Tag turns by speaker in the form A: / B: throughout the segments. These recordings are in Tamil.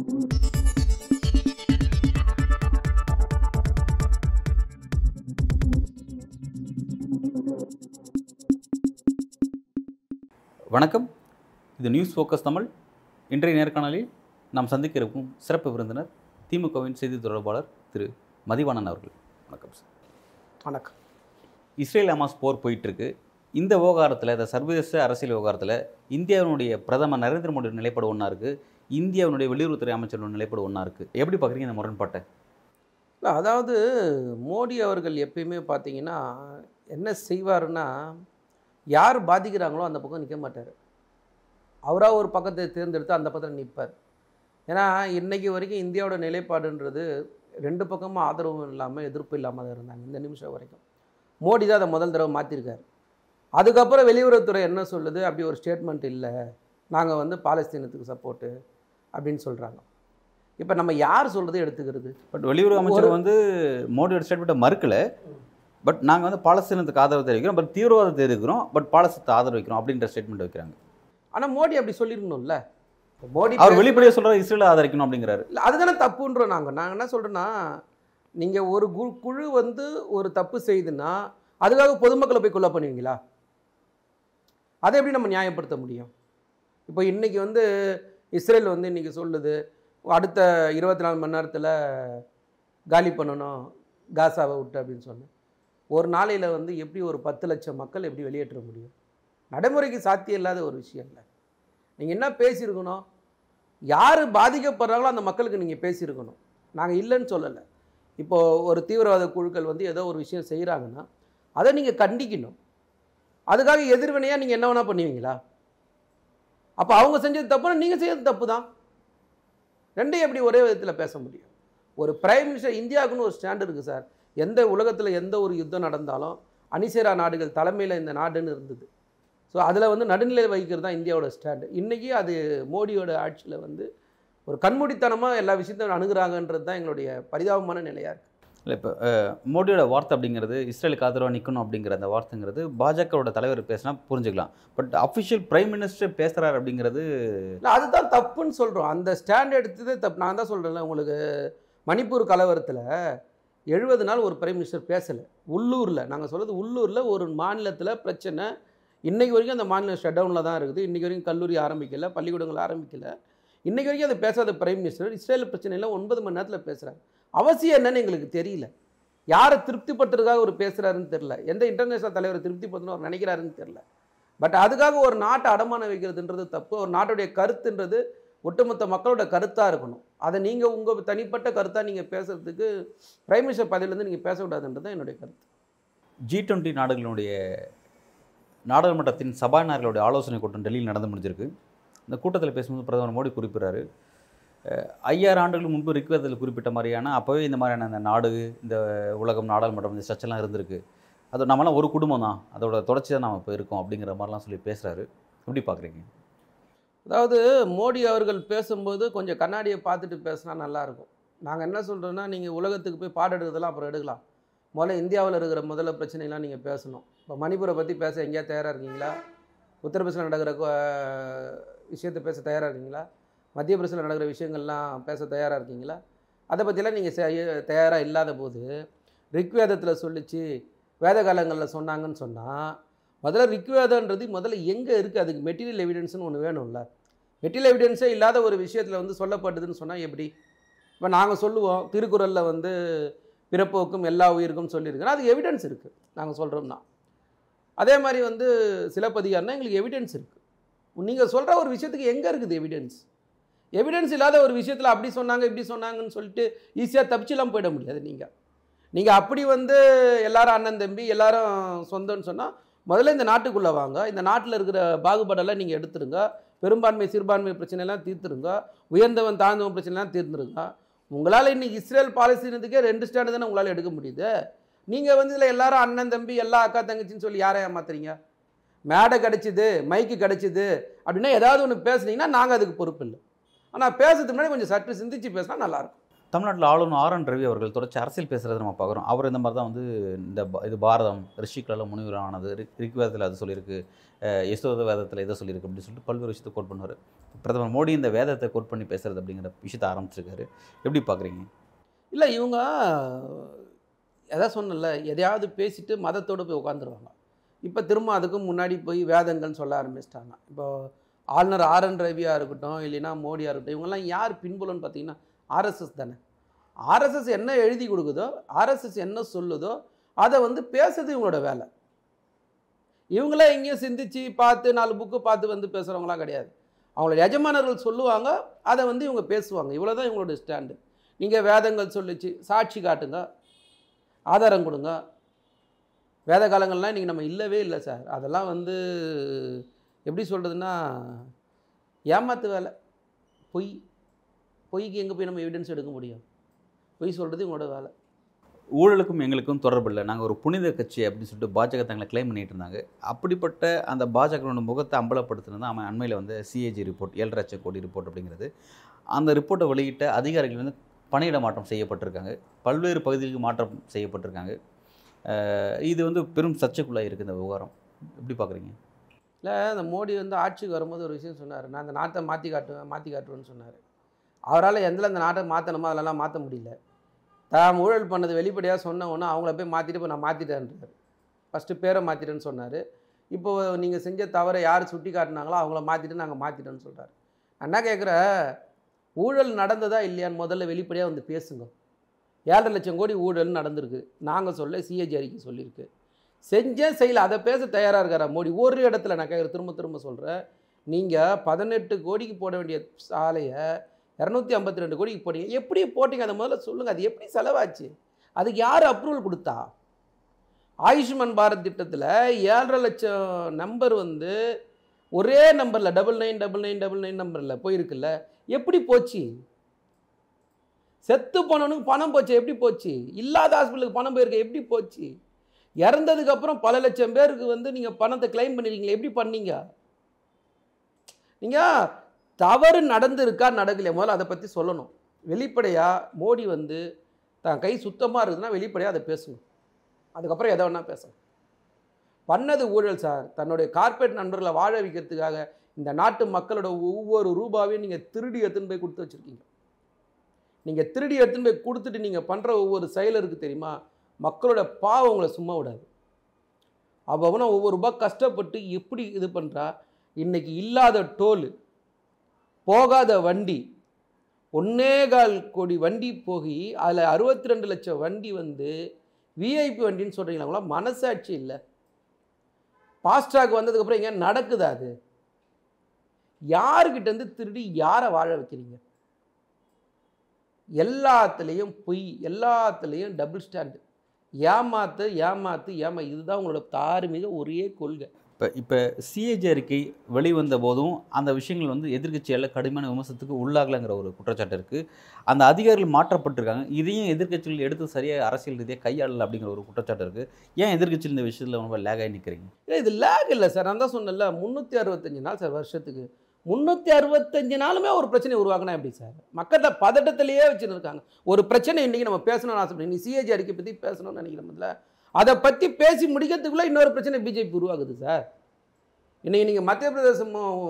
A: வணக்கம். இது நியூஸ் ஃபோக்கஸ் தமிழ் இன்றைய நேர்காணலில் நாம் சந்திக்க இருக்கும் சிறப்பு விருந்தினர் திமுகவின் செய்தி தொடர்பாளர் திரு மதிவாணன் அவர்கள். வணக்கம் சார்.
B: வணக்கம்.
A: இஸ்ரேல் ஹமாஸ் போர் போயிட்டுருக்கு. இந்த விவகாரத்தில் இந்த சர்வதேச அரசியல் விவகாரத்தில் இந்தியாவினுடைய பிரதமர் நரேந்திர மோடி நிலைப்பாடு ஒன்றா இருக்குது இந்தியாவினுடைய வெளியுறவுத்துறை அமைச்சரோட நிலைப்பாடு ஒன்றா இருக்குது எப்படி பார்க்குறீங்க இந்த முரண்பாட்டை?
B: இல்லை அதாவது மோடி அவர்கள் எப்பயுமே பார்த்தீங்கன்னா என்ன செய்வாருன்னா யார் பாதிக்கிறாங்களோ அந்த பக்கம் நிற்க மாட்டார். அவராக ஒரு பக்கத்தை தேர்ந்தெடுத்து அந்த பக்கத்தில் நிற்பார் ஏன்னா இன்றைக்கி வரைக்கும் இந்தியாவோட நிலைப்பாடுன்றது ரெண்டு பக்கமும் ஆதரவும் இல்லாமல் எதிர்ப்பு இல்லாமல் தான் இருந்தாங்க இந்த நிமிஷம் வரைக்கும். மோடி தான் அதை முதல் தடவை மாற்றிருக்காரு அதுக்கப்புறம் வெளியுறவுத்துறை என்ன சொல்லுது? அப்படி ஒரு ஸ்டேட்மெண்ட் இல்லை. நாங்கள் வந்து பாலஸ்தீனத்துக்கு சப்போர்ட்டு அப்படின்னு சொல்கிறாங்க இப்போ நம்ம யார் சொல்கிறதை எடுத்துக்கிறது?
A: பட் வெளியுறவு அமைச்சர் வந்து மோடியோட ஸ்டேட்மெண்ட்டை மறுக்கல. பட் நாங்கள் வந்து பாலஸ்தீனத்துக்கு ஆதரவு தெரிவிக்கிறோம். பட் தீவிரவாதத்தை எதிர்க்கிறோம் பட் பாலஸ்தீனத்தை ஆதரவு வைக்கிறோம் அப்படின்ற ஸ்டேட்மெண்ட் வைக்கிறாங்க.
B: ஆனால் மோடி அப்படி சொல்லியிருக்கணும்ல மோடி
A: அவர் வெளிப்படையாக சொல்கிறார் இஸ்ரேலை ஆதரிக்கணும் அப்படிங்கிறாரு.
B: இல்ல, அதுதானே தப்புன்றோம் நாங்கள் நாங்கள் என்ன சொல்கிறோன்னா நீங்கள் ஒரு கு குழு வந்து ஒரு தப்பு செய்யுதுன்னா அதுக்காக பொதுமக்களை போய் கொலை பண்ணுவீங்களா? அதை எப்படி நம்ம நியாயப்படுத்த முடியும்? இப்போ இன்றைக்கி வந்து இஸ்ரேல் வந்து இன்றைக்கி சொல்லுது அடுத்த இருபத்தி நாலு மணி நேரத்தில் காலி பண்ணணும் காசாவை விட்டு அப்படின்னு சொன்னேன் ஒரு நாளையில் வந்து எப்படி ஒரு பத்து லட்சம் மக்கள் எப்படி வெளியேற்ற முடியும்? நடைமுறைக்கு சாத்தியம் இல்லாத ஒரு விஷயம் இல்லை. நீங்கள் என்ன பேசியிருக்கணும்? யார் பாதிக்கப்படுறாங்களோ அந்த மக்களுக்கு நீங்கள் பேசியிருக்கணும். நாங்கள் இல்லைன்னு சொல்லலை. இப்போது ஒரு தீவிரவாத குழுக்கள் வந்து ஏதோ ஒரு விஷயம் செய்கிறாங்கன்னா அதை நீங்கள் கண்டிக்கணும். அதுக்காக எதிர்வினையாக நீங்கள் என்ன வேணால் பண்ணுவீங்களா? அப்போ அவங்க செஞ்சது தப்புனா நீங்கள் செய்யறது தப்பு தான் ரெண்டையும் எப்படி ஒரே விதத்தில் பேச முடியும்? ஒரு பிரைம் மினிஸ்டர் இந்தியாவுக்குன்னு ஒரு ஸ்டாண்ட் இருக்குது சார். எந்த உலகத்தில் எந்த ஒரு யுத்தம் நடந்தாலும் அனிசேரா நாடுகள் தலைமையில் இந்த நாடுன்னு இருந்தது. ஸோ அதில் வந்து நடுநிலை வகிக்கிறது தான் இந்தியாவோட ஸ்டாண்டு இன்றைக்கி அது மோடியோட ஆட்சியில் வந்து ஒரு கண்மூடித்தனமாக எல்லா விஷயத்தையும் அணுகிறாங்கன்றது தான் எங்களுடைய பரிதாபமான நிலையாக இருக்குது
A: இல்லை இப்போ மோடியோட வார்த்தை அப்படிங்கிறது இஸ்ரேலுக்கு ஆதரவாக நிற்கணும் அப்படிங்கிற அந்த வார்த்தைங்கிறது பாஜகவோட தலைவர் பேசினா புரிஞ்சுக்கலாம். பட் அஃபிஷியல் பிரைம் மினிஸ்டர் பேசுகிறார் அப்படிங்கிறது
B: இல்லை அதுதான் தப்புன்னு சொல்கிறோம் அந்த ஸ்டாண்ட் எடுத்ததே தப்பு. நான் தான் சொல்கிறேன்ல உங்களுக்கு மணிப்பூர் கலவரத்தில் எழுபது நாள் ஒரு பிரைம் மினிஸ்டர் பேசலை. உள்ளூரில் நாங்கள் சொல்கிறது உள்ளூரில் ஒரு மாநிலத்தில் பிரச்சனை. இன்றைக்கு வரைக்கும் அந்த மாநிலம் ஷட் டவுனில் தான் இருக்குது. இன்றைக்கி வரைக்கும் கல்லூரி ஆரம்பிக்கல பள்ளிக்கூடங்கள் ஆரம்பிக்கலை. இன்றைக்கி வரைக்கும் அதை பேசாத பிரைம் மினிஸ்டர் இஸ்ரேல் பிரச்சனையில் ஒன்பது மணி நேரத்தில் பேசுகிறாங்க அவசியம் என்னன்னு எங்களுக்கு தெரியல. யாரை திருப்திப்பட்டிருக்காக ஒரு பேசுகிறாருன்னு தெரில எந்த இன்டர்நேஷனல் தலைவரை திருப்திப்படுத்தணும் அவர் நினைக்கிறாருன்னு தெரில பட் அதுக்காக ஒரு நாட்டை அடமானம் வைக்கிறதுன்றது தப்பு. ஒரு நாட்டுடைய கருத்துன்றது ஒட்டுமொத்த மக்களோட கருத்தாக இருக்கணும். அதை நீங்கள் உங்கள் தனிப்பட்ட கருத்தாக நீங்கள் பேசுகிறதுக்கு பிரைம் மினிஸ்டர் பதவியிலேருந்து நீங்கள் பேசக்கூடாதுன்றது தான் என்னுடைய கருத்து.
A: ஜி டுவெண்ட்டி நாடுகளுடைய நாடாளுமன்றத்தின் சபாநாயகர்களுடைய ஆலோசனை கூட்டம் டெல்லியில் நடந்து முடிஞ்சிருக்கு. இந்த கூட்டத்தில் பேசும்போது பிரதமர் மோடி குறிப்பிட்றாரு. ஐயாயிரம் ஆண்டுகள் முன்பு ரிக்வேதத்தில் குறிப்பிட்ட மாதிரியான அப்போவே இந்த மாதிரியான அந்த நாடு இந்த உலகம் நாடாளுமன்றம் இந்த சர்ச்செல்லாம் இருந்திருக்கு. அது நம்மளாம் ஒரு குடும்பம் தான். அதோட தொடர்ச்சி தான் நாம் இப்போ இருக்கோம் அப்படிங்கிற மாதிரிலாம் சொல்லி பேசுகிறாரு எப்படி பார்க்குறீங்க?
B: அதாவது மோடி அவர்கள் பேசும்போது கொஞ்சம் கண்ணாடியை பார்த்துட்டு பேசினா நல்லாயிருக்கும். நாங்கள் என்ன சொல்கிறோன்னா நீங்கள் உலகத்துக்கு போய் பாடம் எடுக்கிறதெல்லாம் அப்புறம் எடுக்கலாம். முதல்ல இந்தியாவில் இருக்கிற முதல்ல பிரச்சனைலாம் நீங்கள் பேசணும். இப்போ மணிப்பூரை பற்றி பேச எங்கேயா தயாராக இருக்கீங்களா? உத்தரப்பிரதேசில் நடக்கிற விஷயத்தை பேச தயாராக இருக்கீங்களா? மத்திய பிரதேசில் நடக்கிற விஷயங்கள்லாம் பேச தயாராக இருக்கீங்களா? அதை பற்றிலாம் நீங்கள் தயாராக இல்லாத போது ரிக்வேதத்தில் சொல்லிச்சு வேத காலங்களில் சொன்னாங்கன்னு சொன்னால் முதல்ல ரிக்வேதன்றது முதல்ல எங்கே இருக்குது அதுக்கு மெட்டீரியல் எவிடன்ஸ்னு ஒன்று வேணும்ல. மெட்டீரியல் எவிடன்ஸே இல்லாத ஒரு விஷயத்தில் வந்து சொல்லப்பட்டதுன்னு சொன்னால் எப்படி? இப்போ நாங்கள் சொல்லுவோம் திருக்குறளில் வந்து பிறப்போக்கும் எல்லா உயிருக்கும் சொல்லியிருக்கோம் அதுக்கு எவிடன்ஸ் இருக்குது நாங்கள் சொல்கிறோம்னா அதே மாதிரி வந்து சிலப்பதிகாரம்னா எங்களுக்கு எவிடன்ஸ் இருக்குது நீங்கள் சொல்கிற ஒரு விஷயத்துக்கு எங்கே இருக்குது எவிடன்ஸ் எவிடன்ஸ் இல்லாத ஒரு விஷயத்தில் அப்படி சொன்னாங்க இப்படி சொன்னாங்கன்னு சொல்லிட்டு ஈஸியாக தப்பிச்சுலாம் போயிட முடியாது நீங்கள் நீங்கள் அப்படி வந்து எல்லாரும் அண்ணன் தம்பி எல்லாரும் சொந்தம்னு சொன்னால் முதல்ல இந்த நாட்டுக்குள்ளே வாங்க. இந்த நாட்டில் இருக்கிற பாகுபாடெல்லாம் நீங்கள் எடுத்துருங்க. பெரும்பான்மை சிறுபான்மை பிரச்சனைலாம் தீர்த்துருங்க. உயர்ந்தவன் தாழ்ந்தவன் பிரச்சனைலாம் தீர்ந்துருங்க. உங்களால் இன்றைக்கி இஸ்ரேல் பாலஸ்தீனத்துக்கே ரெண்டு ஸ்டாண்டு தானே உங்களால் எடுக்க முடியுது. நீங்கள் வந்து இதில் எல்லாரும் அண்ணன் தம்பி எல்லா அக்கா தங்கச்சின்னு சொல்லி யாரை ஏமாத்துறீங்க? மேடை கிடச்சிது மைக்கு கிடச்சிது. அப்படின்னா ஏதாவது ஒன்று பேசுனீங்கன்னா நாங்கள் அதுக்கு பொறுப்பு இல்லை. ஆனால் பேசுறதுக்கு முன்னாடி கொஞ்சம் சற்று சிந்திச்சு பேசினா நல்லாயிருக்கும்.
A: தமிழ்நாட்டில் ஆளுநர் ஆர் என் ரவி அவர்கள் தொடர்ச்சி அரசியல் பேசுகிறத நம்ம பார்க்குறோம். அவர் இந்த மாதிரி தான் வந்து இந்த இது பாரதம் ரிஷிக்களால் முனிவரானது ரிக் வேதத்தில் அது சொல்லியிருக்கு யசோத வேதத்தில் இதை சொல்லியிருக்கு அப்படின்னு சொல்லிட்டு பல்வேறு விஷயத்தை கோட் பண்ணுவார். பிரதமர் மோடி இந்த வேதத்தை கோட் பண்ணி பேசுறது அப்படிங்கிற விஷயத்தை ஆரம்பிச்சிருக்காரு. எப்படி பார்க்குறீங்க?
B: இல்லை இவங்க எதாவது சொன்னல எதையாவது பேசிட்டு மதத்தோடு போய் உட்காந்துருவாங்க. இப்போ திரும்ப அதுக்கு முன்னாடி போய் வேதங்கள்னு சொல்ல ஆரம்பிச்சிட்டாங்க. இப்போ ஆளுநர் ஆர் என் ரவியாக இருக்கட்டும் இல்லைன்னா மோடியாக இருக்கட்டும் இவங்கெல்லாம் யார் பின்புலன்னு பார்த்தீங்கன்னா ஆர்எஸ்எஸ் தானே. ஆர்எஸ்எஸ் என்ன எழுதி கொடுக்குதோ ஆர்எஸ்எஸ் என்ன சொல்லுதோ அதை வந்து பேசுறது இவங்களோட வேலை. இவங்களே எங்கேயும் சிந்திச்சு பார்த்து நாலு புக்கு பார்த்து வந்து பேசுகிறவங்களாம் கிடையாது. அவங்களோட எஜமானர்கள் சொல்லுவாங்க அதை வந்து இவங்க பேசுவாங்க. இவ்வளோ தான் இவங்களோட ஸ்டாண்டு. நீங்கள் வேதங்கள் சொல்லிச்சு சாட்சி காட்டுங்க ஆதாரம் கொடுங்க. வேத காலங்கள்லாம் இன்றைக்கி நம்ம இல்லவே இல்லை சார். அதெல்லாம் வந்து எப்படி சொல்கிறதுன்னா ஏமாத்து வேலை. பொய். பொய்க்கு எங்கே போய் நம்ம எவிடன்ஸ் எடுக்க முடியும்? பொய் சொல்கிறது இவங்களோட வேலை.
A: ஊழலுக்கும் எங்களுக்கும் தொடர்பு இல்லை. நாங்கள் ஒரு புனித கட்சி அப்படின்னு சொல்லிட்டு பாஜக தங்களை கிளைம் பண்ணிட்டு இருந்தாங்க. அப்படிப்பட்ட அந்த பாஜகனோட முகத்தை அம்பலப்படுத்தினது அவன் அண்மையில் வந்து சிஏஜி ரிப்போர்ட் ஏழரை கோடி ரிப்போர்ட் அப்படிங்கிறது. அந்த ரிப்போர்ட்டை வெளியிட்ட அதிகாரிகள் வந்து பணியிட மாற்றம் செய்யப்பட்டிருக்காங்க. பல்வேறு பகுதிகளுக்கு மாற்றம் செய்யப்பட்டிருக்காங்க. இது வந்து பெரும் சர்ச்சைக்குள்ளாக இருக்குது இந்த விவகாரம். எப்படி பார்க்குறீங்க?
B: இல்லை அந்த மோடி வந்து ஆட்சிக்கு வரும்போது ஒரு விஷயம் சொன்னார். நான் அந்த நாட்டை மாற்றி காட்டுவேன் மாற்றி காட்டுவேன்னு சொன்னார். அவரால் எந்தில் அந்த நாட்டை மாற்றணுமோ அதெல்லாம் மாற்ற முடியல. தான் ஊழல் பண்ணது வெளிப்படையாக சொன்ன உடனே அவங்கள போய் மாற்றிட்டு இப்போ நான் மாற்றிட்டேன்றார் ஃபஸ்ட்டு பேரை மாற்றிட்டேன்னு சொன்னார். இப்போ நீங்கள் செஞ்ச தவறை யார் சுட்டி காட்டினாங்களோ அவங்கள மாற்றிட்டு நாங்கள் மாற்றிட்டோன்னு சொல்கிறார் என்ன கேட்குற ஊழல் நடந்ததா இல்லையான்னு முதல்ல வெளிப்படையாக வந்து பேசுங்க. ஏழரை லட்சம் கோடி ஊழல் நடந்திருக்கு. நாங்கள் சொல்ல சிஏஜி அறிக்கை சொல்லியிருக்கு செஞ்சேன் செய்யல. அதை பேச தயாராக இருக்காரா மோடி? ஒரு இடத்துல நான் கை திரும்ப திரும்ப சொல்கிறேன் நீங்கள் பதினெட்டு கோடிக்கு போட வேண்டிய சாலையை இரநூத்தி ஐம்பத்தி ரெண்டு கோடிக்கு போட்டீங்க. எப்படி போட்டீங்க? அதை முதல்ல சொல்லுங்கள் அது எப்படி செலவாச்சு? அதுக்கு யார் அப்ரூவல் கொடுத்தா? ஆயுஷ்மான் பாரத் திட்டத்தில் ஏழரை லட்சம் நம்பர் வந்து ஒரே நம்பரில் double nine double nine double nine நம்பரில் போயிருக்குல்ல. எப்படி போச்சு? செத்து போனவனுக்கு பணம் போச்சு? எப்படி போச்சு? இல்லாத ஹாஸ்பிட்டலுக்கு பணம் போயிருக்க? எப்படி போச்சு? இறந்ததுக்கப்புறம் பல லட்சம் பேருக்கு வந்து நீங்கள் பணத்தை கிளைம் பண்ணிருக்கீங்களே எப்படி பண்ணீங்க? நீங்கள் தவறு நடந்திருக்கா நடக்கலையா? முதல்ல அதை பற்றி சொல்லணும். வெளிப்படையாக மோடி வந்து தான் கை சுத்தமாக இருக்குதுன்னா வெளிப்படையாக அதை பேசணும். அதுக்கப்புறம் எதை வேணால் பேசணும் பண்ணது ஊழல் சார். தன்னுடைய கார்பரேட் நண்பர்களை வாழ வைக்கிறதுக்காக இந்த நாட்டு மக்களோட ஒவ்வொரு ரூபாவையும் நீங்கள் திருடி எடுத்துன்னு போய் கொடுத்து வச்சுருக்கீங்க. நீங்கள் திருடி எடுத்துன்னு போய் கொடுத்துட்டு நீங்கள் பண்ணுற ஒவ்வொரு செயல் இருக்குது தெரியுமா? மக்களோட பாவம் உங்களை சும்மா விடாது. அவனை ஒவ்வொரு ரூபாய் கஷ்டப்பட்டு எப்படி இது பண்ணுறா இன்றைக்கி இல்லாத டோல் போகாத வண்டி ஒன்னே கால் கோடி வண்டி போய் அதில் அறுபத்தி ரெண்டு லட்சம் வண்டி வந்து விஐபி வண்டின்னு சொல்கிறீங்களா மனசாட்சி இல்லை. ஃபாஸ்ட்ராக் வந்ததுக்கப்புறம் எங்கே நடக்குதா அது? யாருக்கிட்டேருந்து திருடி யாரை வாழ வைக்கிறீங்க? எல்லாத்துலேயும் பொய் எல்லாத்துலேயும் டபுள் ஸ்டாண்டு ஏமாத்து ஏமாத்து ஏமா இதுதான் உங்களோட தார்மீக ஒரே கொள்கை.
A: இப்போ இப்போ சிஏஜி அறிக்கை வெளிவந்த போதும் அந்த விஷயங்கள் வந்து எதிர்க்கட்சியால் கடுமையான விமர்சனத்துக்கு உள்ளாகலைங்கிற ஒரு குற்றச்சாட்டு இருக்குது அந்த அதிகாரிகள் மாற்றப்பட்டிருக்காங்க. இதையும் எதிர்க்கட்சிகள் எடுத்து சரியாக அரசியல் ரீதியாக கையாளல அப்படிங்கிற ஒரு குற்றச்சாட்டு இருக்குது ஏன் எதிர்க்கட்சியில் இந்த விஷயத்தில் ரொம்ப லேகாகி நிற்கிறீங்க
B: இல்லை இது லேக் இல்லை சார். நான் தான் சொன்னேன்ல முந்நூற்றி அறுபத்தஞ்சு நாள் சார் வருஷத்துக்கு. முந்நூற்றி அறுபத்தஞ்சு நாளுமே ஒரு பிரச்சனை உருவாக்கினா எப்படி சார்? மக்கள்கிட்ட பதட்டத்திலேயே வச்சுன்னு இருக்காங்க ஒரு பிரச்சனை இன்றைக்கி நம்ம பேசணும்னு ஆசைப்படுறேன் நீ சிஏஜி அறிக்கை பற்றி பேசணும்னு நினைக்கிறோம்ல அதை பற்றி பேசி முடிக்கிறதுக்குள்ளே இன்னொரு பிரச்சனை பிஜேபி உருவாகுது சார். இன்றைக்கி நீங்கள் மத்திய பிரதேசமும்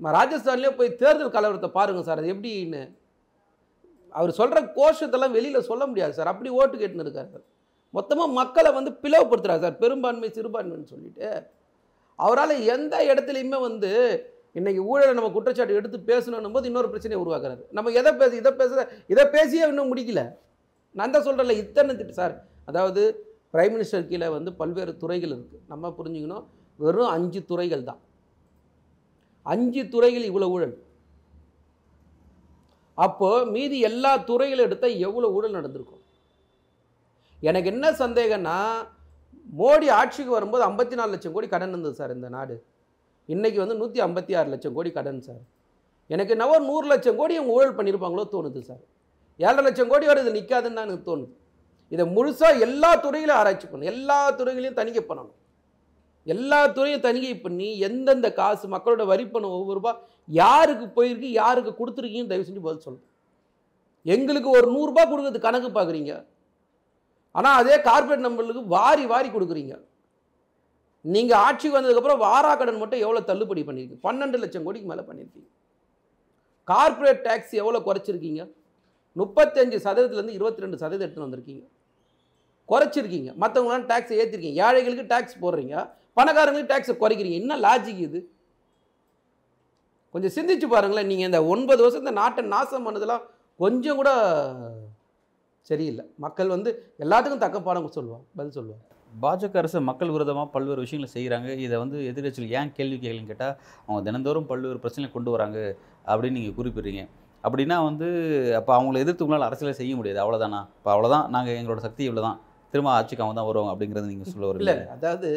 B: ராஜஸ்தான்லேயே போய் தேர்தல் கலவரத்தை பாருங்கள் சார். அது எப்படின்னு? அவர் சொல்கிற கோஷத்தெல்லாம் வெளியில் சொல்ல முடியாது சார். அப்படி ஓட்டு கேட்டுன்னு இருக்காரு சார். மொத்தமாக மக்களை வந்து பிளவுபடுத்துகிறார் சார். பெரும்பான்மை சிறுபான்மைன்னு சொல்லிட்டு. அவரால் எந்த இடத்துலையுமே வந்து இன்றைக்கி ஊழலை நம்ம குற்றச்சாட்டு எடுத்து பேசணும் போது இன்னொரு பிரச்சனையை உருவாக்குறது. நம்ம எதை பேச இதை பேச இதை பேசியே இன்னும் முடிக்கல. நான் தான் சொல்கிறேன்ல இத்தனை திட்டு சார். அதாவது பிரைம் மினிஸ்டர் கீழே வந்து பல்வேறு துறைகள் இருக்குது நம்ம புரிஞ்சுக்கணும் வெறும் அஞ்சு துறைகள் தான். அஞ்சு துறைகள் இவ்வளோ ஊழல். அப்போது மீதி எல்லா துறைகளும் எடுத்தால் எவ்வளோ ஊழல் நடந்திருக்கும்? எனக்கு என்ன சந்தேகம்னா மோடி ஆட்சிக்கு வரும்போது ஐம்பத்தி நாலு லட்சம் கோடி கடன் இருந்தது சார் இந்த நாடு. இன்றைக்கி வந்து நூற்றி ஐம்பத்தி ஆறு லட்சம் கோடி கடன் சார். எனக்கு என்ன ஒரு நூறு லட்சம் கோடி அவங்க ஊழல் பண்ணியிருப்பாங்களோ தோணுது சார். ஏழரை லட்சம் கோடியோட இது நிற்காதுன்னு தான் எனக்கு தோணுது. இதை முழுசாக எல்லா துறையிலும் ஆராய்ச்சி பண்ணணும். எல்லா துறைகளையும் தணிக்கை பண்ணணும். எல்லா துறையும் தணிக்கை பண்ணி எந்தெந்த காசு மக்களோட வரி பணம் ஒவ்வொரு ரூபாய் யாருக்கு போயிருக்கு யாருக்கு கொடுத்துருக்கீங்கன்னு தயவு செஞ்சு பதில் சொல்லணும். எங்களுக்கு ஒரு நூறுரூபா கொடுக்குறது கணக்கு பார்க்குறீங்க. ஆனால் அதே கார்ப்பரேட் நம்பர்களுக்கு வாரி வாரி கொடுக்குறீங்க. நீங்கள் ஆட்சிக்கு வந்ததுக்கப்புறம் வாரா கடன் மட்டும் எவ்வளோ தள்ளுபடி பண்ணியிருக்கீங்க பன்னெண்டு லட்சம் கோடிக்கு மேலே பண்ணியிருக்கீங்க கார்ப்பரேட் டேக்ஸ் எவ்வளோ குறைச்சிருக்கீங்க? முப்பத்தஞ்சு சதவீதத்துலேருந்து இருபத்தி ரெண்டு சதவீதம் எடுத்துன்னு வந்திருக்கீங்க. குறைச்சிருக்கீங்க. மற்றவங்களாம் டேக்ஸ் ஏற்றிருக்கீங்க ஏழைகளுக்கு டேக்ஸ் போடுறீங்க. பணக்காரங்களுக்கு டேக்ஸை குறைக்கிறீங்க. என்ன லாஜிக் இது? கொஞ்சம் சிந்திச்சு பாருங்களேன். நீங்கள் இந்த ஒன்பது வருஷம் இந்த நாட்டை நாசம் பண்ணதெல்லாம் கொஞ்சம் கூட சரியில்லை. மக்கள் வந்து எல்லாத்துக்கும் தக்க பாடம் சொல்லுவாங்க பதில் சொல்லுவாங்க.
A: பாஜக அரசு மக்கள் விரோதமாக பல்வேறு விஷயங்களை செய்கிறாங்க இதை வந்து எதிர்கட்சிகள் ஏன் கேள்வி கேட்கலன்னு கேட்டால் அவங்க தினந்தோறும் பல்வேறு பிரச்சனை கொண்டு வராங்க அப்படின்னு நீங்கள் குறிப்பிடுறீங்க. அப்படின்னா வந்து அப்போ அவங்கள எதிர்த்து உங்களால் அரசியலை செய்ய முடியாது. அவ்வளோதானா இப்போ அவ்வளோதான் நாங்கள் எங்களோட சக்தி இவ்வளோ தான் திரும்ப ஆட்சிக்கு அவங்க தான் வருவாங்க அப்படிங்கிறது நீங்கள் சொல்ல
B: இல்லை
A: வரல
B: அதாவது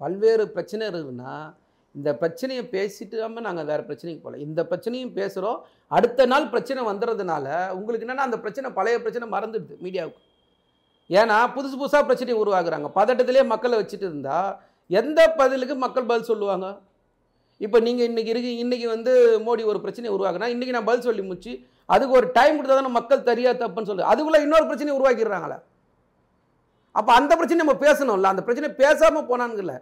B: பல்வேறு பிரச்சனை இருக்குன்னா இந்த பிரச்சனையை பேசிட்டு நாங்கள் வேறு பிரச்சனைக்கு போகல. இந்த பிரச்சனையும் பேசுகிறோம் அடுத்த நாள் பிரச்சனை வந்துடுறதுனால உங்களுக்கு என்னென்னா அந்த பிரச்சனை பழைய பிரச்சனை மறந்துடுது மீடியாவுக்கு. ஏன்னா புதுசு புதுசாக பிரச்சனையை உருவாக்குறாங்க பதட்டத்திலே மக்களை வச்சுட்டு இருந்தால் எந்த பதிலுக்கு மக்கள் பதில் சொல்லுவாங்க? இப்போ நீங்கள் இன்றைக்கி இருக்கு இன்றைக்கி வந்து மோடி ஒரு பிரச்சனையை உருவாக்குனா இன்றைக்கி நான் பதில் சொல்லி முடிச்சு அதுக்கு ஒரு டைம் கொடுத்தா தானே மக்கள் தெரியா தப்புன்னு சொல்லு அதுக்குள்ளே இன்னொரு பிரச்சனையை உருவாக்கிடுறாங்களே. அப்போ அந்த பிரச்சனை நம்ம பேசணும்ல. அந்த பிரச்சனை பேசாமல் போனானுங்கல்ல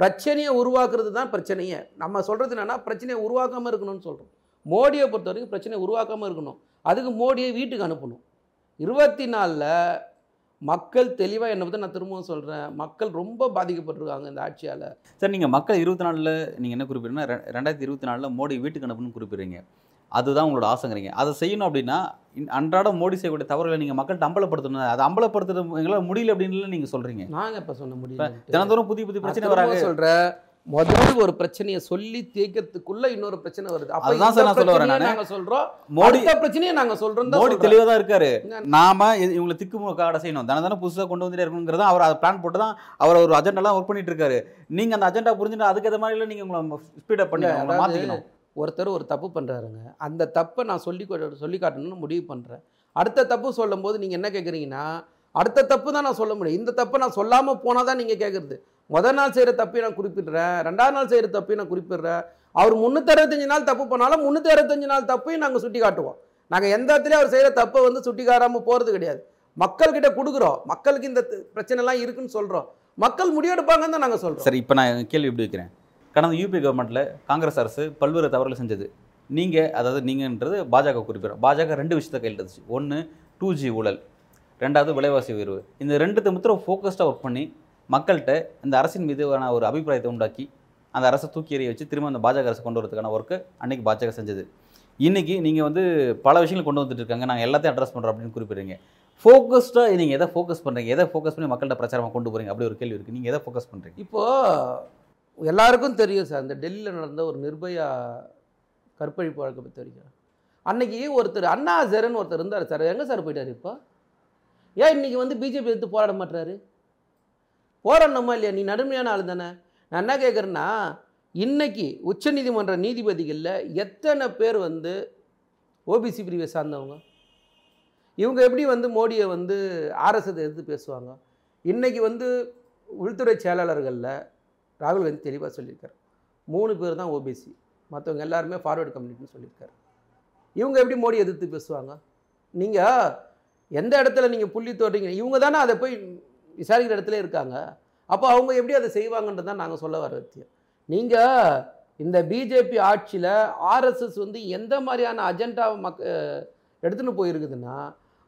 B: பிரச்சனையை உருவாக்குறது தான் பிரச்சனையே. நம்ம சொல்கிறது என்னென்னா பிரச்சனையை உருவாக்காமல் இருக்கணும்னு சொல்கிறோம் மோடியை பொறுத்த வரைக்கும் பிரச்சனையை உருவாக்காமல் இருக்கணும். அதுக்கு மோடியை வீட்டுக்கு அனுப்பணும். இருபத்தி நாலில் மக்கள் தெளிவாக என்னை பற்றி நான் திரும்பவும் சொல்கிறேன் மக்கள் ரொம்ப பாதிக்கப்பட்டிருக்காங்க இந்த ஆட்சியால்.
A: சார் நீங்கள் மக்கள் இருபத்தி நாலில் நீங்கள் என்ன குறிப்பிடுறீங்கன்னா ரெண்டாயிரத்தி இருபத்தி நாலில் மோடி வீட்டுக்கு அனுப்பணும்னு குறிப்பிடுறீங்க. அதுதான் உங்களோட ஆசைங்கிறீங்க அதை செய்யணும் அப்படின்னா இன்- அன்றாட மோடி செய்யக்கூடிய தவறுகளை நீங்கள் மக்கள்கிட்ட அம்பலப்படுத்தணும். அதை அம்பலப்படுத்துறது எங்களால் முடியல அப்படின்னு நீங்கள் சொல்கிறீங்க
B: நாங்கள் இப்போ சொன்ன முடியும்
A: தினந்தோறும் புதிய புதிய பிரச்சனை வராங்க
B: சொல்கிறேன் முதல் ஒரு பிரச்சனையை சொல்லி தேய்க்கிறதுக்குள்ள இன்னொரு பிரச்சனை வருது.
A: அதுதான் சார் நான் சொல்ல வரேன்.
B: நாங்க சொல்றோம்.
A: மோடி
B: பிரச்சனையை நாங்க சொல்றோம்
A: மோடி. தெளிவாக தான் இருக்காரு? நாம இவங்களை திக்குமுக செய்யணும். தானே தானே புதுசாக கொண்டு வந்துட்டே இருக்கணுங்கிறத அவர் அதை பிளான் போட்டு தான் அவர் ஒரு அஜெண்டாலாம் ஒர்க் பண்ணிட்டு இருக்காரு. நீங்க அந்த அஜெண்டா புரிஞ்சுட்டு அதுக்கேற்ற மாதிரிலாம் நீங்க உங்களை ஸ்பீடப் பண்ணி
B: இல்ல, ஒருத்தர் ஒரு தப்பு பண்றாருங்க. அந்த தப்பை நான் சொல்லி சொல்லி காட்டணும்னு முடிவு பண்றேன். அடுத்த தப்பு சொல்லும்போது நீங்க என்ன கேக்குறீங்கன்னா அடுத்த தப்பு தான் நான் சொல்ல முடியும். இந்த தப்பை நான் சொல்லாம போனா தான் நீங்க கேட்குறது முதல் நாள் செய்கிற தப்பையும் நான் குறிப்பிடுறேன். ரெண்டாவது நாள் செய்கிற தப்பையும் நான் குறிப்பிடுறேன். அவர் முந்நூற்றி அறுபத்தஞ்சு நாள் தப்பு பண்ணாலும் முந்நூற்றி அறுபத்தஞ்சு நாள் தப்பையும் நாங்கள் சுட்டி காட்டுவோம். நாங்கள் எந்த இடத்துலையும் அவர் செய்கிற தப்பை வந்து சுட்டி காட்டாமல் போகிறது கிடையாது. மக்கள்கிட்ட கொடுக்குறோம். மக்களுக்கு இந்த பிரச்சனைலாம் இருக்குன்னு சொல்கிறோம் மக்கள் முடிவெடுப்பாங்கன்னு தான் நாங்கள் சொல்கிறோம்
A: சரி இப்போ நான் கேள்வி எப்படி வைக்கிறேன். கடந்த யூபி கவர்மெண்ட்டில் காங்கிரஸ் அரசு பல்வேறு தவறுகள் செஞ்சது. நீங்கள் அதாவது நீங்கன்றது பாஜக குறிப்பிடும் பாஜக ரெண்டு விஷயத்தை கையில் இருந்துச்சு ஒன்று டூ ஜி ஊழல். ரெண்டாவது விலைவாசி உயர்வு. இந்த ரெண்டுத்தை முத்திரம் ஃபோக்கஸ்டாக ஒர்க் பண்ணி மக்கள்கிட்ட இந்த அரசின் மீதுவான ஒரு அபிப்பிராயத்தை உண்டாக்கி அந்த அரசை தூக்கி எறிய வச்சு திரும்ப அந்த பாஜக அரசு கொண்டு வரதுக்கான ஒர்க்கு அன்னைக்கு பாஜக செஞ்சது. இன்றைக்கி நீங்கள் வந்து பல விஷயங்கள் கொண்டு வந்துட்டு இருக்காங்க. நாங்கள் எல்லாத்தையும் அட்ரஸ் பண்ணுறோம் அப்படின்னு குறிப்பிடுறீங்க. ஃபோக்கஸ்டாக நீங்கள் எதை ஃபோக்கஸ் பண்ணுறீங்க எதை ஃபோக்கஸ் பண்ணி மக்கள்கிட்ட பிரச்சாரமாக கொண்டு போகிறீங்க அப்படி ஒரு கேள்வி இருக்குது நீங்கள் எதை ஃபோக்கஸ் பண்ணுறீங்க
B: இப்போது எல்லாருக்கும் தெரியும் சார். இந்த டெல்லியில் நடந்த ஒரு நிர்பயா கற்பழிப்பு வழக்கை பற்றி தெரியும் அன்னைக்கு ஒருத்தர் அண்ணா சரன் ஒருத்தர் இருந்தார் சார். எங்கே சார் போயிட்டார் இப்போ? ஏன் இன்றைக்கி வந்து பிஜேபி எடுத்து போராட மாட்டுறாரு போராடணுமா இல்லையா? நீ நடுமையான ஆள் தானே. நான் என்ன கேட்குறேன்னா உச்ச உச்சநீதிமன்ற நீதிபதிகளில் எத்தனை பேர் வந்து ஓபிசி பிரிவை சார்ந்தவங்க? இவங்க எப்படி வந்து மோடியை வந்து ஆர்எஸ்எஸ் எதிர்த்து பேசுவாங்க? இன்றைக்கி வந்து உள்துறை செயலாளர்களில் ராகுல் காந்தி தெளிவாக சொல்லியிருக்காரு. மூணு பேர் தான் ஓபிசி. மற்றவங்க எல்லாருமே ஃபார்வேர்டு கம்யூனிட்டின்னு சொல்லியிருக்காரு. இவங்க எப்படி மோடி எதிர்த்து பேசுவாங்க? நீங்கள் எந்த இடத்துல நீங்கள் புள்ளி தோடுறீங்க இவங்க தானே அதை போய் விசாரிக்கிற இடத்துல இருக்காங்க. அப்போ அவங்க எப்படி அதை செய்வாங்கன்றது தான் நாங்கள் சொல்ல வர விஷயம் நீங்கள் இந்த பிஜேபி ஆட்சியில் ஆர்எஸ்எஸ் வந்து எந்த மாதிரியான அஜெண்டாவை மக்க எடுத்துன்னு போயிருக்குதுன்னா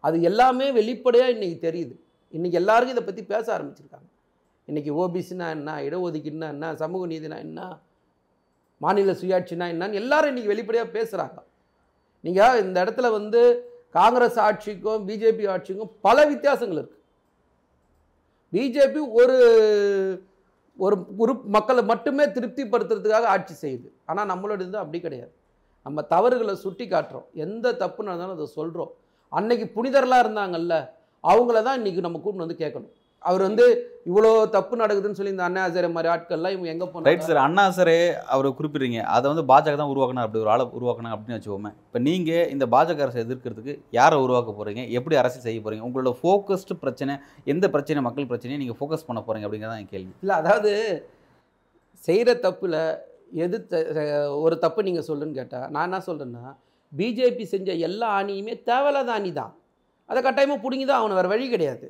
B: அது எல்லாமே வெளிப்படையாக இன்றைக்கி தெரியுது. இன்றைக்கி எல்லாருக்கும் இதை பற்றி பேச ஆரம்பிச்சிருக்காங்க. இன்றைக்கி ஓபிசினா என்ன இடஒதுக்கீடுனா என்ன சமூக நீதினா என்ன மாநில சுயாட்சினா என்னன்னு எல்லாரும் இன்றைக்கி வெளிப்படையாக பேசுகிறாங்க நீங்கள் இந்த இடத்துல வந்து காங்கிரஸ் ஆட்சிக்கும் பிஜேபி ஆட்சிக்கும் பல வித்தியாசங்கள் இருக்குது பிஜேபி ஒரு ஒரு குரூப் மக்களை மட்டுமே திருப்திப்படுத்துறதுக்காக ஆட்சி செய்யுது. ஆனால் நம்மளோடது அப்படி கிடையாது. நம்ம தவறுகளை சுட்டி காட்டுறோம். எந்த தப்பு நடந்தாலும் அதை சொல்கிறோம் அன்னைக்கு புனிதர்களாக இருந்தாங்கல்ல அவங்கள தான் இன்றைக்கி நம்ம கூப்பிட்டு வந்து கேட்கணும். அவர் வந்து இவ்வளோ தப்பு நடக்குதுன்னு சொல்லி இந்த அண்ணா ஹசாரே மாதிரி ஆட்கள்லாம் இவங்க எங்கே
A: ரைட்
B: போனாங்க
A: சார் அண்ணா சாரே அவர் குறிப்பிடுறீங்க. அதை வந்து பாஜக தான் உருவாக்கணும் அப்படி ஒரு ஆளை உருவாக்கணும் அப்படின்னு வச்சுக்கோமே. இப்போ நீங்கள் இந்த பாஜக அரசை எதிர்க்கிறதுக்கு யாரை உருவாக்க போகிறீங்க எப்படி அரசியல் செய்ய போகிறீங்க உங்களோட ஃபோக்கஸ்டு பிரச்சனை எந்த பிரச்சனை மக்கள் பிரச்சனையை நீங்கள் ஃபோக்கஸ் பண்ண போகிறீங்க அப்படிங்கிறத என் கேள்வி.
B: இல்லை அதாவது செய்கிற தப்பில் எது த- ஒரு தப்பு நீங்கள் சொல்லுன்னு கேட்டால் நான் என்ன சொல்கிறேன்னா பிஜேபி செஞ்ச எல்லா அணியுமே தேவையில்லாத அணி தான். அதை கட்டாயமாக பிடுங்கி தான் அவனை வேறு வழி கிடையாது.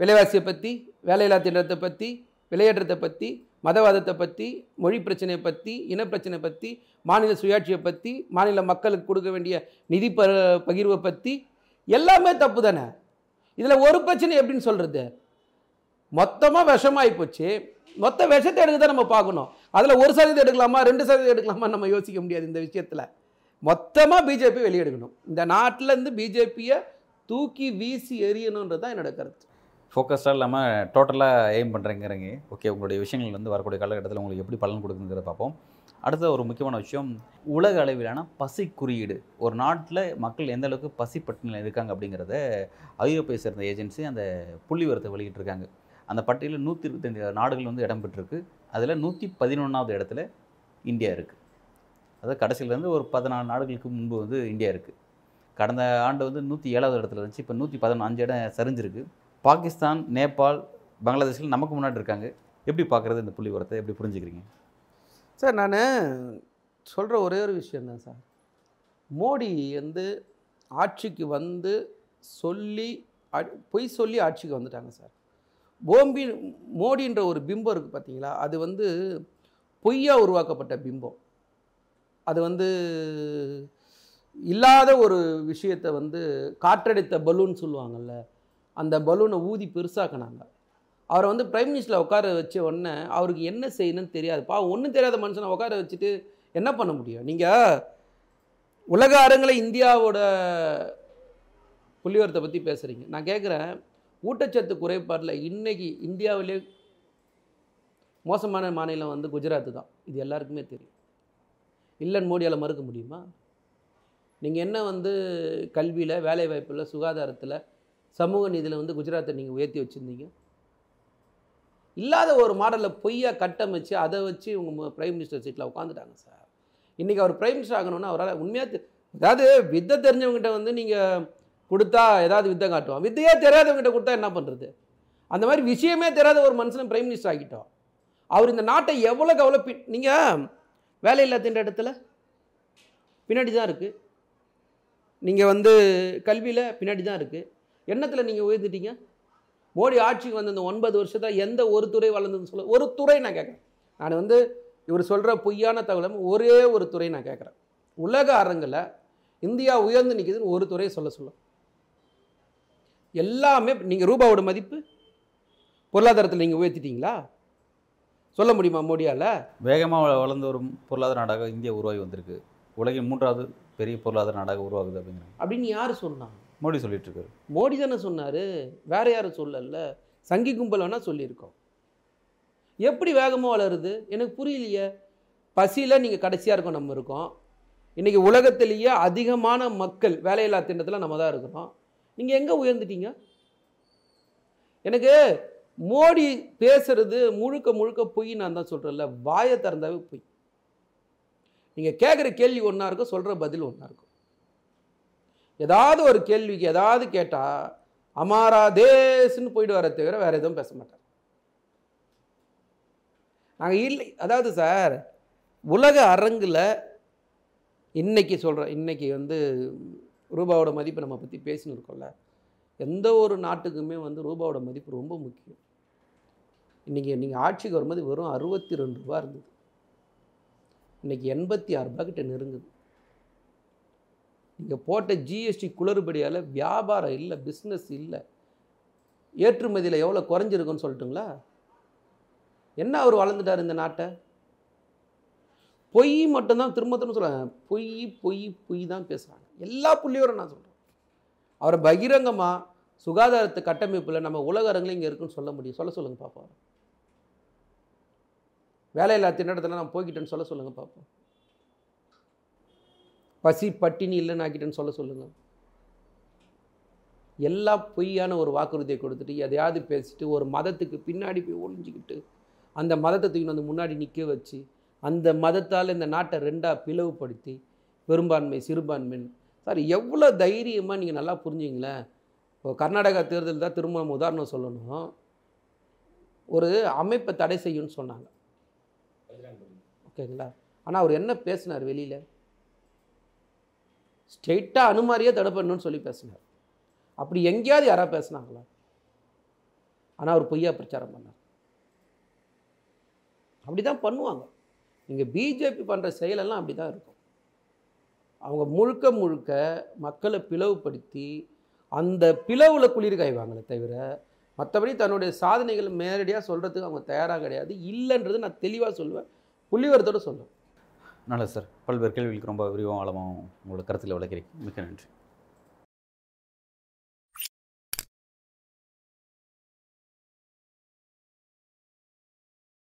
B: விலைவாசியை பற்றி வேலையில்லா திட்டத்தை பற்றி விலையேற்றத்தை பற்றி மதவாதத்தை பற்றி மொழி பிரச்சனையை பற்றி இனப்பிரச்சனை பற்றி மாநில சுயாட்சியை பற்றி மாநில மக்களுக்கு கொடுக்க வேண்டிய நிதி ப பகிர்வை பற்றி எல்லாமே தப்பு தானே? இதில் ஒரு பிரச்சனை எப்படின்னு சொல்கிறது மொத்தமாக விஷமாகி போச்சு. மொத்த விஷத்தை எடுக்க தான் நம்ம பார்க்கணும். அதில் ஒரு சதவீதம் எடுக்கலாமா ரெண்டு சதவீதம் எடுக்கலாமா நம்ம யோசிக்க முடியாது இந்த விஷயத்தில். மொத்தமாக பிஜேபி வெளியெடுக்கணும். இந்த நாட்டிலேருந்து பிஜேபியை தூக்கி வீசி எறியணுன்றது தான் என்னோட கருத்து.
A: ஃபோக்கஸ்டாக இல்லாமல் டோட்டலாக எய்ம் பண்ணுறேங்கிறீங்க ஓகே உங்களுடைய விஷயங்கள் வந்து வரக்கூடிய காலகட்டத்தில் உங்களுக்கு எப்படி பலன் கொடுக்குங்கிறத பார்ப்போம். அடுத்த ஒரு முக்கியமான விஷயம் உலக அளவிலான பசி குறியீடு. ஒரு நாட்டில் மக்கள் எந்த அளவுக்கு பசி பட்டினியில் இருக்காங்க அப்படிங்கிறத ஐரோப்பியை சேர்ந்த ஏஜென்சி அந்த புள்ளி விவரத்தை வெளியிட்டிருக்காங்க. அந்த பட்டியலில் நூற்றி இருபத்தஞ்சு நாடுகள் வந்து இடம் பெற்றிருக்கு. அதில் நூற்றி பதினொன்றாவது இடத்துல இந்தியா இருக்குது அதாவது கடைசியிலேருந்து ஒரு பதினாலு நாடுகளுக்கு முன்பு வந்து இந்தியா இருக்குது கடந்த ஆண்டு வந்து நூற்றி ஏழாவது இடத்துல இருந்துச்சு. இப்போ நூற்றி பதினஞ்சு இடம் சரிஞ்சிருக்கு. பாகிஸ்தான் நேபாள் பங்களாதேஷில் நமக்கு முன்னாடி இருக்காங்க. எப்படி பார்க்குறது இந்த புள்ளி உரத்தை எப்படி புரிஞ்சுக்கிறீங்க?
B: சார் நான் சொல்கிற ஒரே ஒரு விஷயந்தான் சார். மோடி வந்து ஆட்சிக்கு வந்து சொல்லி பொய் சொல்லி ஆட்சிக்கு வந்துட்டாங்க சார். போம்பி மோடின்ற ஒரு பிம்பம் இருக்குது பார்த்தீங்களா? அது வந்து பொய்யாக உருவாக்கப்பட்ட பிம்பம். அது வந்து இல்லாத ஒரு விஷயத்தை வந்து காற்றடித்த பலூன் சொல்லுவாங்கள்ல அந்த பலூனை ஊதி பெருசாக்குனாங்க. அவரை வந்து பிரைம் மினிஸ்டரில் உட்கார வச்ச உடனே அவருக்கு என்ன செய்யணும்னு தெரியாது. பா ஒன்றும் தெரியாத மனுஷனை உட்கார வச்சுட்டு என்ன பண்ண முடியும்? நீங்கள் உலக அரங்களை இந்தியாவோட புள்ளிவரத்தை பற்றி பேசுகிறீங்க நான் கேட்குறேன் ஊட்டச்சத்து குறைபாடில் இன்றைக்கி இந்தியாவிலே மோசமான மாநிலம் வந்து குஜராத்து தான். இது எல்லாருக்குமே தெரியும். இல்லைன்னு மோடியால் மறுக்க முடியுமா? நீங்கள் என்ன வந்து கல்வியில் வேலைவாய்ப்பில் சுகாதாரத்தில் சமூக நீதியில் வந்து குஜராத்தை நீங்கள் உயர்த்தி வச்சுருந்தீங்க. இல்லாத ஒரு மாடலில் பொய்யா கட்டமைச்சு அதை வச்சு உங்கள் பிரைம் மினிஸ்டர் சீட்டில் உட்காந்துட்டாங்க சார். இன்றைக்கி அவர் பிரைம் மினிஸ்டர் ஆகணும்னா அவரால் உண்மையாக அதாவது வித்தை தெரிஞ்சவங்ககிட்ட வந்து நீங்கள் கொடுத்தா ஏதாவது வித்தை காட்டுவோம் வித்தையே தெரியாதவங்ககிட்ட கொடுத்தா என்ன பண்ணுறது அந்த மாதிரி விஷயமே தெரியாத ஒரு மனுஷனை பிரைம் மினிஸ்டர் ஆகிட்டோம். அவர் இந்த நாட்டை எவ்வளோக்கு எவ்வளோ பி நீங்கள் வேலையில்லா தின்ற இடத்துல பின்னாடி தான் இருக்குது நீங்கள் வந்து கல்வியில் பின்னாடி தான் இருக்குது எண்ணத்தில் நீங்கள் உயர்ந்துட்டீங்க? மோடி ஆட்சிக்கு வந்த இந்த ஒன்பது வருஷத்தை எந்த ஒரு துறை வளர்ந்ததுன்னு சொல்ல ஒரு துறை நான் கேட்குறேன். நான் வந்து இவர் சொல்கிற பொய்யான தகவலும் ஒரே ஒரு துறை நான் கேட்குறேன். உலக அரங்கில் இந்தியா உயர்ந்து நிற்குதுன்னு ஒரு துறையை சொல்ல சொல்ல. எல்லாமே நீங்கள் ரூபாவோட மதிப்பு பொருளாதாரத்தில் நீங்கள் உயர்த்திட்டீங்களா? சொல்ல முடியுமா மோடியால்?
A: வேகமாக வளர்ந்து வரும் பொருளாதார நாடாக இந்தியா உருவாகி வந்திருக்கு. உலகின் மூன்றாவது பெரிய பொருளாதார நாடாக உருவாகுது அப்படிங்கிறாங்க.
B: அப்படின்னு யார் சொன்னா
A: மோடி சொல்லிட்டு இருக்காரு
B: மோடி தானே சொன்னார் வேற யாரும் சொல்லல சங்கி கும்பல் வேணால் சொல்லியிருக்கோம். எப்படி வேகமாக வளருது? எனக்கு புரியலையே. பசியில் நீங்கள் கடைசியாக இருக்கோம் நம்ம இருக்கோம். இன்றைக்கி உலகத்திலேயே அதிகமான மக்கள் வேலையில்லா திட்டத்தில் நம்ம தான் இருக்கிறோம். நீங்கள் எங்கே உயர்ந்துட்டீங்க? எனக்கு மோடி பேசுறது முழுக்க முழுக்க பொய் நான் தான் சொல்கிறேன்ல வாயை திறந்தாவே பொய். நீங்கள் கேட்குற கேள்வி ஒன்றா இருக்கும் சொல்கிற பதில் ஒன்றா இருக்கும் ஏதாவது ஒரு கேள்விக்கு ஏதாவது கேட்டால் அமாரா தேஸ்ன்னு போயிட்டு வர தவிர வேறு எதுவும் பேச மாட்டார். நாங்கள் இல்லை. அதாவது சார் உலக அரங்கில் இன்றைக்கி சொல்கிறேன் இன்றைக்கி வந்து ரூபாவோட மதிப்பு நம்ம பற்றி பேசின்னு இருக்கோம்ல எந்த ஒரு நாட்டுக்குமே வந்து ரூபாவோட மதிப்பு ரொம்ப முக்கியம். இன்றைக்கி நீங்கள் ஆட்சிக்கு வரும்போது வெறும் அறுபத்தி ரெண்டு ரூபா இருந்தது. இன்றைக்கி எண்பத்தி ஆறு ரூபா கிட்ட நெருங்குது. நீங்கள் போட்ட ஜிஎஸ்டி குளறுபடியால் வியாபாரம் இல்லை பிஸ்னஸ் இல்லை. ஏற்றுமதியில் எவ்வளோ குறைஞ்சிருக்குன்னு சொல்லட்டுங்களா? என்ன அவர் வளர்ந்துட்டார் இந்த நாட்டை? பொய் மட்டும்தான் திரும்ப திரும்ப சொல்கிறாங்க பொய் பொய் பொய் தான் பேசுகிறாங்க எல்லா புள்ளியோரும் நான் சொல்கிறேன் அவரை பகிரங்கமாக சுகாதாரத்து கட்டமைப்பில் நம்ம உலக அரங்கில் இங்கே இருக்குன்னு சொல்ல முடியும். சொல்ல சொல்லுங்கள் பார்ப்போம் வேலையில்லா திண்டத்தில் நான் போய்கிட்டேன்னு சொல்ல சொல்லுங்கள் பார்ப்போம் பசி பட்டினி இல்லைன்னு ஆக்கிட்டேன்னு சொல்ல சொல்லுங்கள். எல்லா பொய்யான ஒரு வாக்குறுதியை கொடுத்துட்டு எதையாவது பேசிட்டு ஒரு மதத்துக்கு பின்னாடி போய் ஒளிஞ்சிக்கிட்டு அந்த மதத்தை தூக்கி வந்து முன்னாடி நிற்க வச்சு அந்த மதத்தால் இந்த நாட்டை ரெண்டாக பிளவுபடுத்தி பெரும்பான்மை சிறுபான்மைன்னு சார் எவ்வளோ தைரியமாக நீங்கள் நல்லா புரிஞ்சுங்களேன் இப்போ கர்நாடகா தேர்தல் தான் திரும்ப உதாரணம் சொல்லணும். ஒரு அமைப்பை தடை செய்யும்னு சொன்னாங்க. ஓகேங்களா? ஆனால் அவர் என்ன பேசினார் வெளியில்? ஸ்ட்ரெயிட்டாக அனுமாரியே தடை பண்ணணும்னு சொல்லி பேசினார். அப்படி எங்கேயாவது யாராவது பேசினாங்களா? ஆனால் அவர் பொய்யா பிரச்சாரம் பண்ணார். அப்படி தான் பண்ணுவாங்க. நீங்கள் பிஜேபி பண்ணுற செயலெல்லாம் அப்படி தான் இருக்கும். அவங்க முழுக்க முழுக்க மக்களை பிளவுபடுத்தி அந்த பிளவில் குளிர் காய்வாங்களே தவிர மற்றபடி தன்னுடைய சாதனைகள் நேரடியாக சொல்கிறதுக்கு அவங்க தயாராக கிடையாது. இல்லைன்றது நான் தெளிவாக சொல்லுவேன். புள்ளிவரத்தோடு சொல்லுவேன்
A: நல்லது சார். பல்வேறு கேள்விகளுக்கு ரொம்ப விரிவாக ஆழமாக உங்களோட கருத்தில் விளக்கிறேன் மிக்க நன்றி.